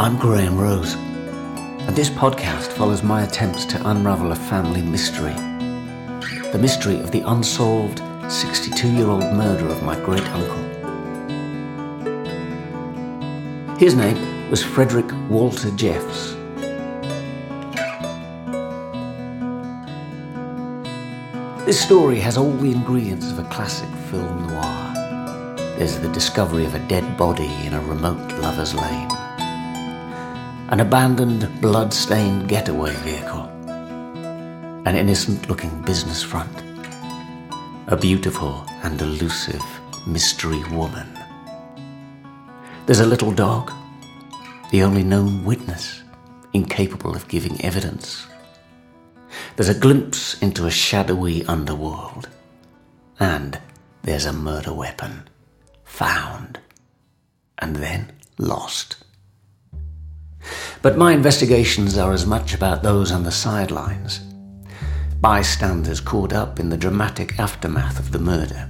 I'm Graeme Rose, and this podcast follows my attempts to unravel a family mystery. The mystery of the unsolved 62 year old murder of my great uncle. His name was Frederick Walter Jeffs. This story has all the ingredients of a classic film noir. There's the discovery of a dead body in a remote lover's lane an abandoned, blood-stained getaway vehicle, an innocent-looking business front, a beautiful and elusive mystery woman. There's a little dog, the only known witness, incapable of giving evidence. There's a glimpse into a shadowy underworld. And there's a murder weapon, found, and then lost. But my investigations are as much about those on the sidelines, bystanders caught up in the dramatic aftermath of the murder.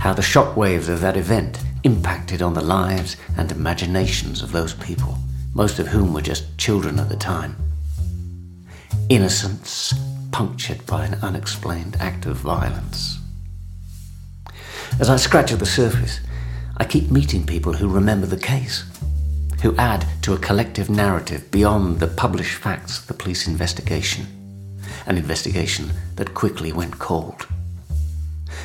How the shockwaves of that event impacted on the lives and imaginations of those people, most of whom were just children at the time. Innocence punctured by an unexplained act of violence. As I scratch at the surface, I keep meeting people who remember the case who add to a collective narrative beyond the published facts of the police investigation, an investigation that quickly went cold.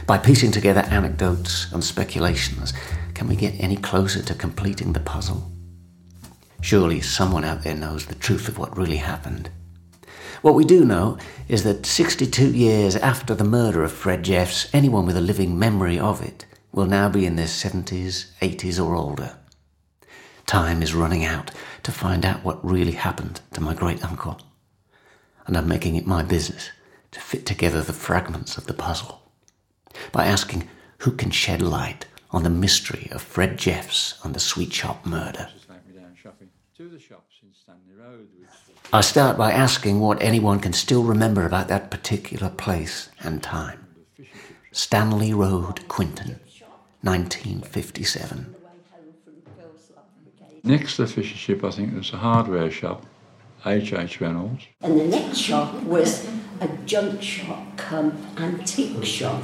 By piecing together anecdotes and speculations, can we get any closer to completing the puzzle? Surely someone out there knows the truth of what really happened. What we do know is that 62 years after the murder of Fred Jeffs, anyone with a living memory of it will now be in their 70s, 80s, or older. Time is running out to find out what really happened to my great uncle. And I'm making it my business to fit together the fragments of the puzzle by asking who can shed light on the mystery of Fred Jeffs and the sweet shop murder. I start by asking what anyone can still remember about that particular place and time. Stanley Road, Quinton, 1957. Next to the fish ship, I think there's a hardware shop, H. H. Reynolds. And the next shop was a junk shop come antique shop.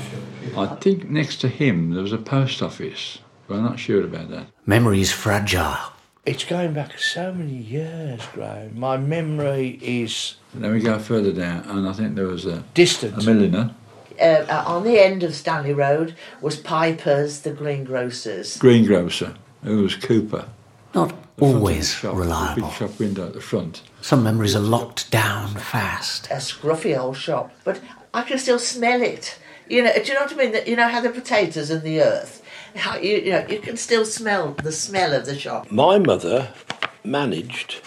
I think next to him there was a post office, but I'm not sure about that. Memory's fragile. It's going back so many years, Graeme. My memory is. And then we go further down, and I think there was a, distant. a milliner. Uh, on the end of Stanley Road was Piper's, the greengrocers. greengrocer, who was Cooper. Not The front of the always shop, reliable. The big shop window at the front. Some memories are locked down fast. A scruffy old shop, but I can still smell it. You know, do you know what I mean? That you know how the potatoes and the earth, how you you know you can still smell the smell of the shop. My mother managed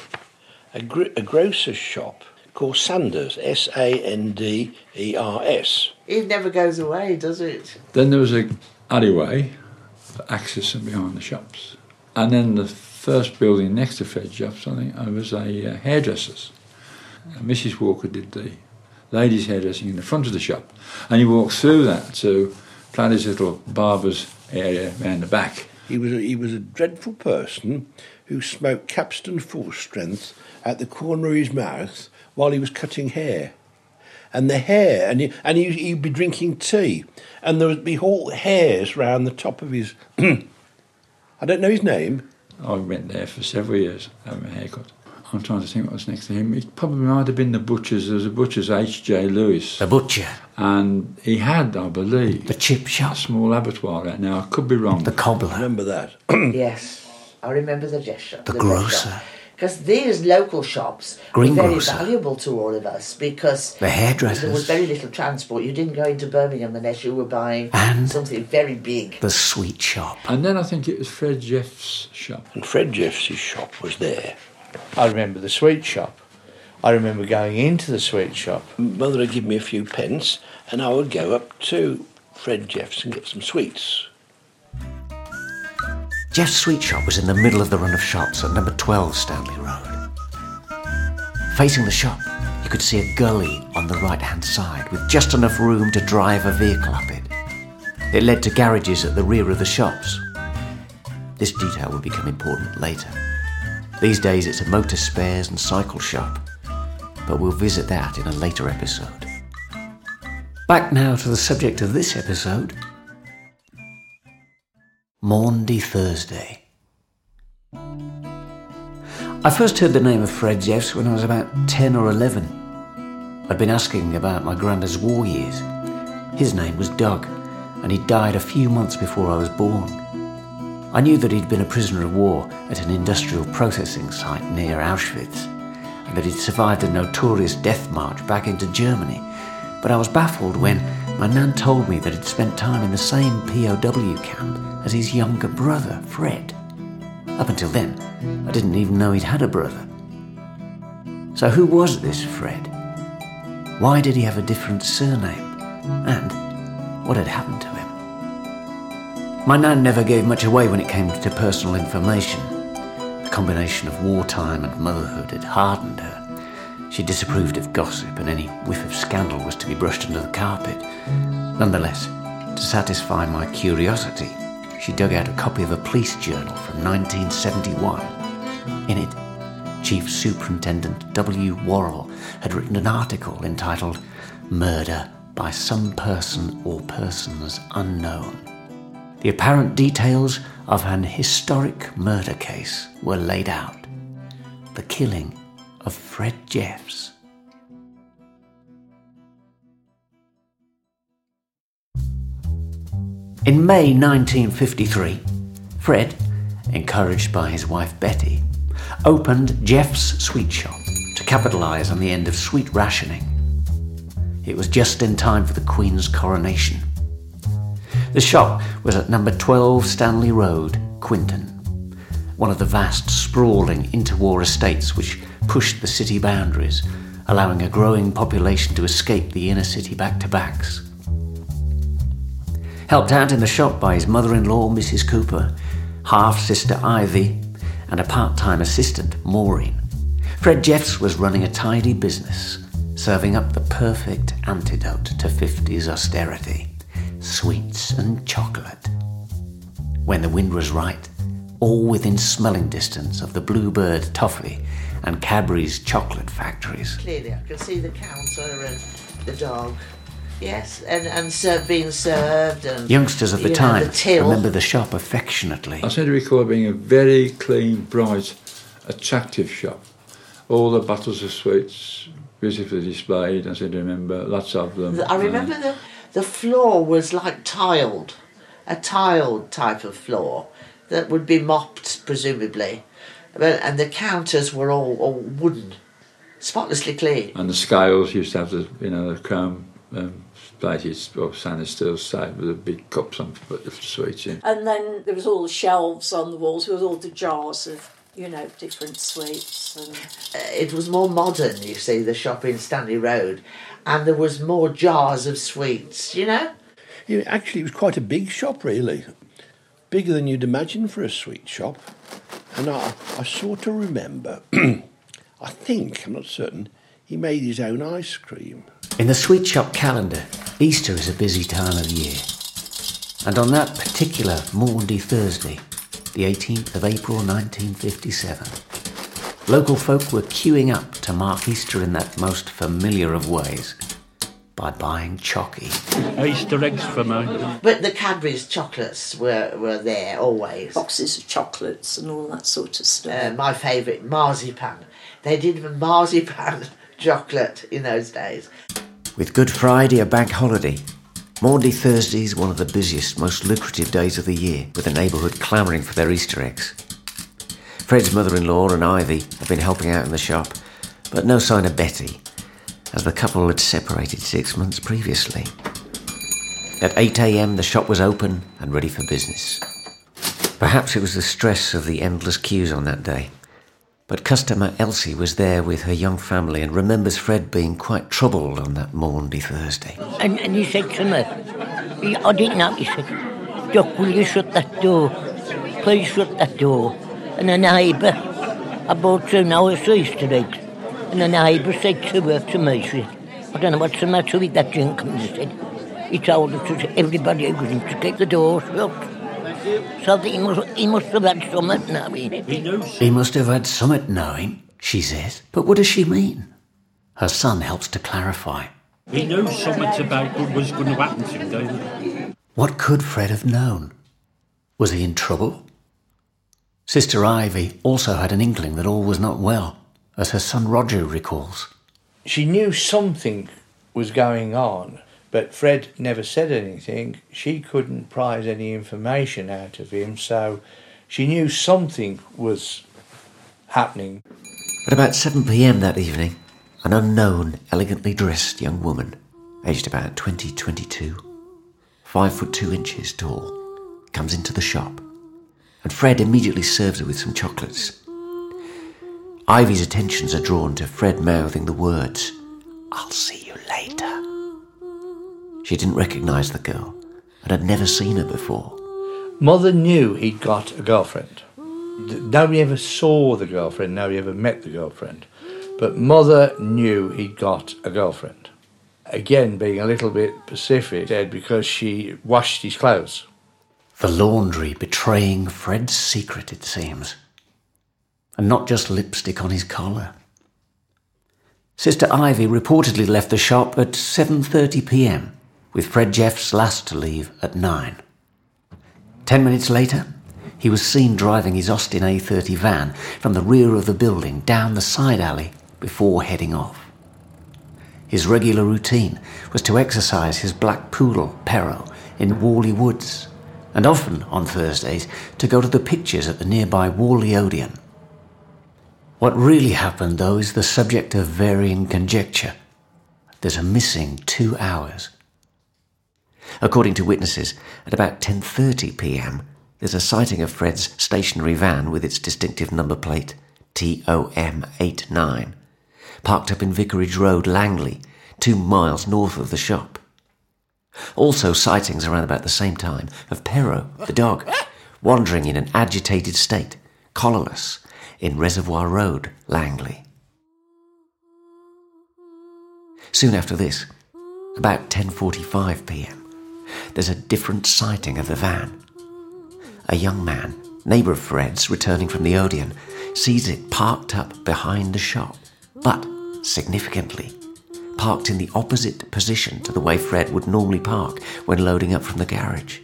a, gr- a grocer's shop called Sanders, S A N D E R S. It never goes away, does it? Then there was a alleyway for access and behind the shops. And then the first building next to Fred Jeffs, I think, uh, was a uh, hairdresser's. And Mrs. Walker did the ladies' hairdressing in the front of the shop. And you walk through that to Platy's little barber's area round the back. He was a, he was a dreadful person who smoked Capstan full strength at the corner of his mouth while he was cutting hair. And the hair, and, he, and he, he'd be drinking tea, and there would be all hairs round the top of his. I don't know his name. I went there for several years having a haircut. I'm trying to think what was next to him. It probably might have been the butcher's. There was a butcher's, H.J. Lewis. The butcher, And he had, I believe, the chip a shop, small abattoir right now. I could be wrong. the cobbler, Remember that? yes, I remember the dress shop. The grocer. Because these local shops were very Greengrocer. valuable to all of us because the there was very little transport. You didn't go into Birmingham unless you were buying And- something very big. the sweet shop. And then I think it was Fred Jeff's shop. And Fred Jeffs' shop was there. I remember the sweet shop. I remember going into the sweet shop. Mother would give me a few pence, and I would go up to Fred Jeffs and get some sweets. Jeff's Sweet Shop was in the middle of the run of shops at number 12 Stanley Road. Facing the shop, you could see a gully on the right hand side with just enough room to drive a vehicle up it. It led to garages at the rear of the shops. This detail would become important later. These days it's a motor spares and cycle shop, but we'll visit that in a later episode. Back now to the subject of this episode Maundy Thursday. I first heard the name of Fred Jeffs when I was about 10 or 11. I'd been asking about my granddad's war years. His name was Doug, and he died a few months before I was born. I knew that he'd been a prisoner of war at an industrial processing site near Auschwitz, and that he'd survived a notorious death march back into Germany. But I was baffled when my nan told me that he'd spent time in the same POW camp as his younger brother, Fred. Up until then, I didn't even know he'd had a brother. So who was this Fred? Why did he have a different surname? And what had happened to him? My nan never gave much away when it came to personal information. The combination of wartime and motherhood had hardened her. She disapproved of gossip, and any whiff of scandal was to be brushed under the carpet. Nonetheless, to satisfy my curiosity, she dug out a copy of a police journal from 1971. In it, Chief Superintendent W. Worrell had written an article entitled Murder by Some Person or Persons Unknown. The apparent details of an historic murder case were laid out. The killing of Fred Jeffs. In May 1953, Fred, encouraged by his wife Betty, opened Jeff's Sweet Shop to capitalise on the end of sweet rationing. It was just in time for the Queen's coronation. The shop was at number 12 Stanley Road, Quinton, one of the vast, sprawling interwar estates which pushed the city boundaries, allowing a growing population to escape the inner city back to backs. Helped out in the shop by his mother in law, Mrs. Cooper, half sister Ivy, and a part time assistant, Maureen, Fred Jeffs was running a tidy business, serving up the perfect antidote to 50s austerity sweets and chocolate. When the wind was right, all within smelling distance of the Bluebird toffee and Cadbury's chocolate factories. Clearly, I can see the counter and the dog. Yes, and and ser- being served and Youngsters of the you know, time the remember the shop affectionately. I seem to recall it being a very clean, bright, attractive shop. All the bottles of sweets beautifully displayed. I seem to remember lots of them. I remember the the floor was like tiled, a tiled type of floor that would be mopped presumably, and the counters were all, all wooden, spotlessly clean. And the scales used to have the, you know, the chrome um, plated or stainless steel side with the big cups on to put the sweets in. And then there was all the shelves on the walls with all the jars of, you know, different sweets. And Uh, It was more modern, you see, the shop in Stanley Road, and there was more jars of sweets. You know. Yeah, actually, it was quite a big shop, really. Bigger than you'd imagine for a sweet shop. And I, I sort of remember, I think, I'm not certain, he made his own ice cream. In the sweet shop calendar, Easter is a busy time of year. And on that particular Maundy Thursday, the 18th of April 1957, local folk were queuing up to mark Easter in that most familiar of ways by buying chocky. Easter eggs for me. But the Cadbury's chocolates were, were there always. boxes of chocolates and all that sort of stuff. Uh, my favourite, marzipan. They did the marzipan chocolate in those days. With Good Friday a bank holiday, Maundy Thursday is one of the busiest, most lucrative days of the year, with the neighbourhood clamouring for their Easter eggs. Fred's mother in law and Ivy have been helping out in the shop, but no sign of Betty, as the couple had separated six months previously. At 8am, the shop was open and ready for business. Perhaps it was the stress of the endless queues on that day. But customer Elsie was there with her young family and remembers Fred being quite troubled on that Maundy Thursday. And, and he said to me, I didn't know, he said, Doc, will you shut that door? Please shut that door. And the neighbour, I bought two nice Easter eggs. And the neighbour said to her, to me, she said, I don't know what's the matter with that gentleman, she said. He told us to everybody who was in to keep the door shut. So that he must, he must have had something knowing. He knows. He must have had summit knowing, she says. But what does she mean? Her son helps to clarify. He knows something about what was going to happen to him, David. What could Fred have known? Was he in trouble? Sister Ivy also had an inkling that all was not well, as her son Roger recalls. She knew something was going on, but Fred never said anything. She couldn't prize any information out of him, so she knew something was happening. At about 7 pm that evening, an unknown, elegantly dressed young woman, aged about 20 22, 5 foot 2 inches tall, comes into the shop, and Fred immediately serves her with some chocolates. Ivy's attentions are drawn to Fred mouthing the words, I'll see you later. She didn't recognise the girl and had never seen her before. Mother knew he'd got a girlfriend. Nobody ever saw the girlfriend, nobody ever met the girlfriend. But mother knew he'd got a girlfriend. Again, being a little bit Pacific, said because she washed his clothes. The laundry betraying Fred's secret, it seems. And not just lipstick on his collar. Sister Ivy reportedly left the shop at 7:30 p.m. with Fred Jeffs last to leave at 9. 10 minutes later, he was seen driving his Austin A30 van from the rear of the building down the side alley before heading off. His regular routine was to exercise his black poodle, Perro, in Warley Woods, and often on Thursdays to go to the pictures at the nearby Warley Odeon. What really happened, though, is the subject of varying conjecture. There's a missing two hours. According to witnesses, at about 10:30 p.m., there's a sighting of Fred's stationary van with its distinctive number plate TOM89, parked up in Vicarage Road, Langley, two miles north of the shop. Also, sightings around about the same time of Perro, the dog, wandering in an agitated state, collarless, in Reservoir Road, Langley. Soon after this, about 10:45 p.m., there's a different sighting of the van. A young man, neighbour of Fred's, returning from the Odeon, sees it parked up behind the shop, but significantly, parked in the opposite position to the way Fred would normally park when loading up from the garage.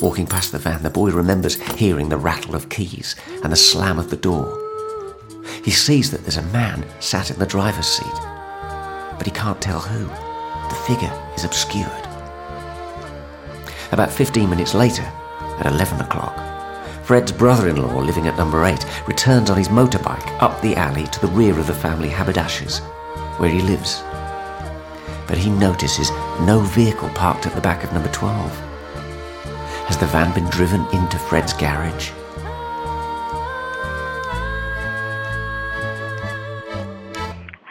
Walking past the van, the boy remembers hearing the rattle of keys and the slam of the door. He sees that there's a man sat in the driver's seat, but he can't tell who. The figure is obscured. About 15 minutes later, at 11 o'clock, Fred's brother in law, living at number 8, returns on his motorbike up the alley to the rear of the family haberdashers, where he lives. But he notices no vehicle parked at the back of number 12. Has the van been driven into Fred's garage?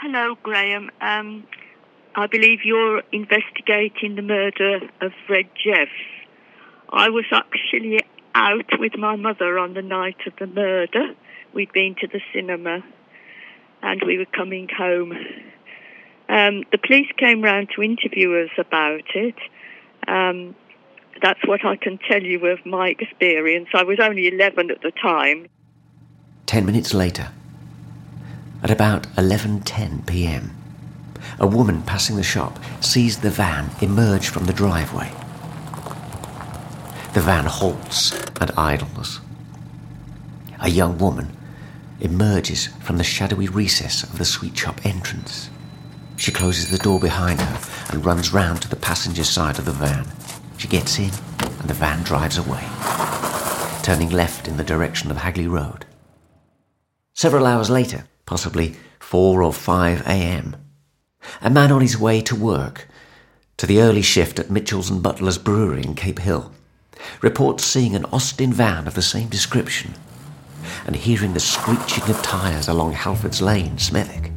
Hello, Graeme. Um, I believe you're investigating the murder of Fred Jeffs. I was actually out with my mother on the night of the murder. We'd been to the cinema and we were coming home. Um, the police came round to interview us about it. Um, that's what I can tell you of my experience. I was only 11 at the time. Ten minutes later, at about 11:10 p.m., a woman passing the shop sees the van emerge from the driveway. The van halts and idles. A young woman emerges from the shadowy recess of the sweet shop entrance. She closes the door behind her and runs round to the passenger side of the van. She gets in and the van drives away, turning left in the direction of Hagley Road. Several hours later, possibly 4 or 5 a.m., a man on his way to work, to the early shift at Mitchell's and Butler's Brewery in Cape Hill, reports seeing an Austin van of the same description and hearing the screeching of tyres along Halfords Lane, Smethwick,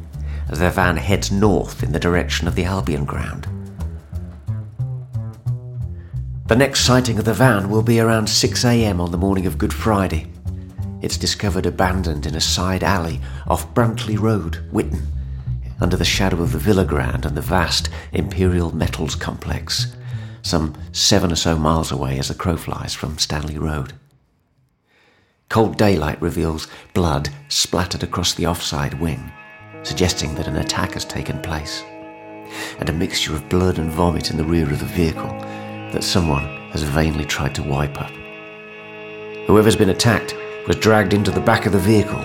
as their van heads north in the direction of the Albion ground. The next sighting of the van will be around 6 a.m. on the morning of Good Friday. It's discovered abandoned in a side alley off Brantley Road, Witton, under the shadow of the Villa Grand and the vast Imperial Metals complex, some seven or so miles away as the crow flies from Stanley Road. Cold daylight reveals blood splattered across the offside wing, suggesting that an attack has taken place, and a mixture of blood and vomit in the rear of the vehicle that someone has vainly tried to wipe up. Whoever's been attacked was dragged into the back of the vehicle,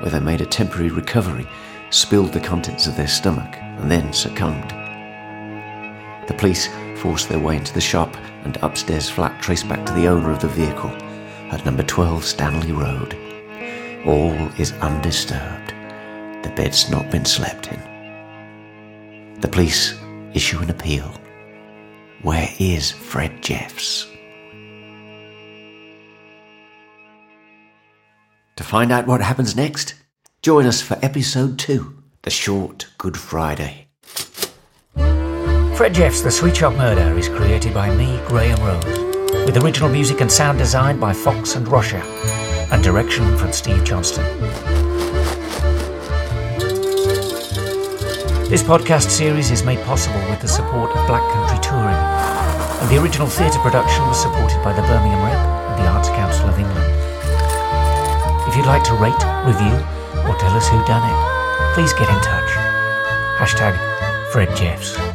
where they made a temporary recovery, spilled the contents of their stomach, and then succumbed. The police forced their way into the shop and upstairs flat traced back to the owner of the vehicle at number 12 Stanley Road. All is undisturbed. The bed's not been slept in. The police issue an appeal. Where is Fred Jeffs? To find out what happens next, join us for episode 2 The Short Good Friday. Fred Jeff's The Sweet Shop Murder is created by me, Graeme Rose, with original music and sound design by Fox and Rocha, and direction from Steve Johnstone. This podcast series is made possible with the support of Black Country Touring, and the original theatre production was supported by the Birmingham Rep and the Arts Council of England. If you'd like to rate, review, or tell us who done it, please get in touch. Hashtag Fred Jeffs.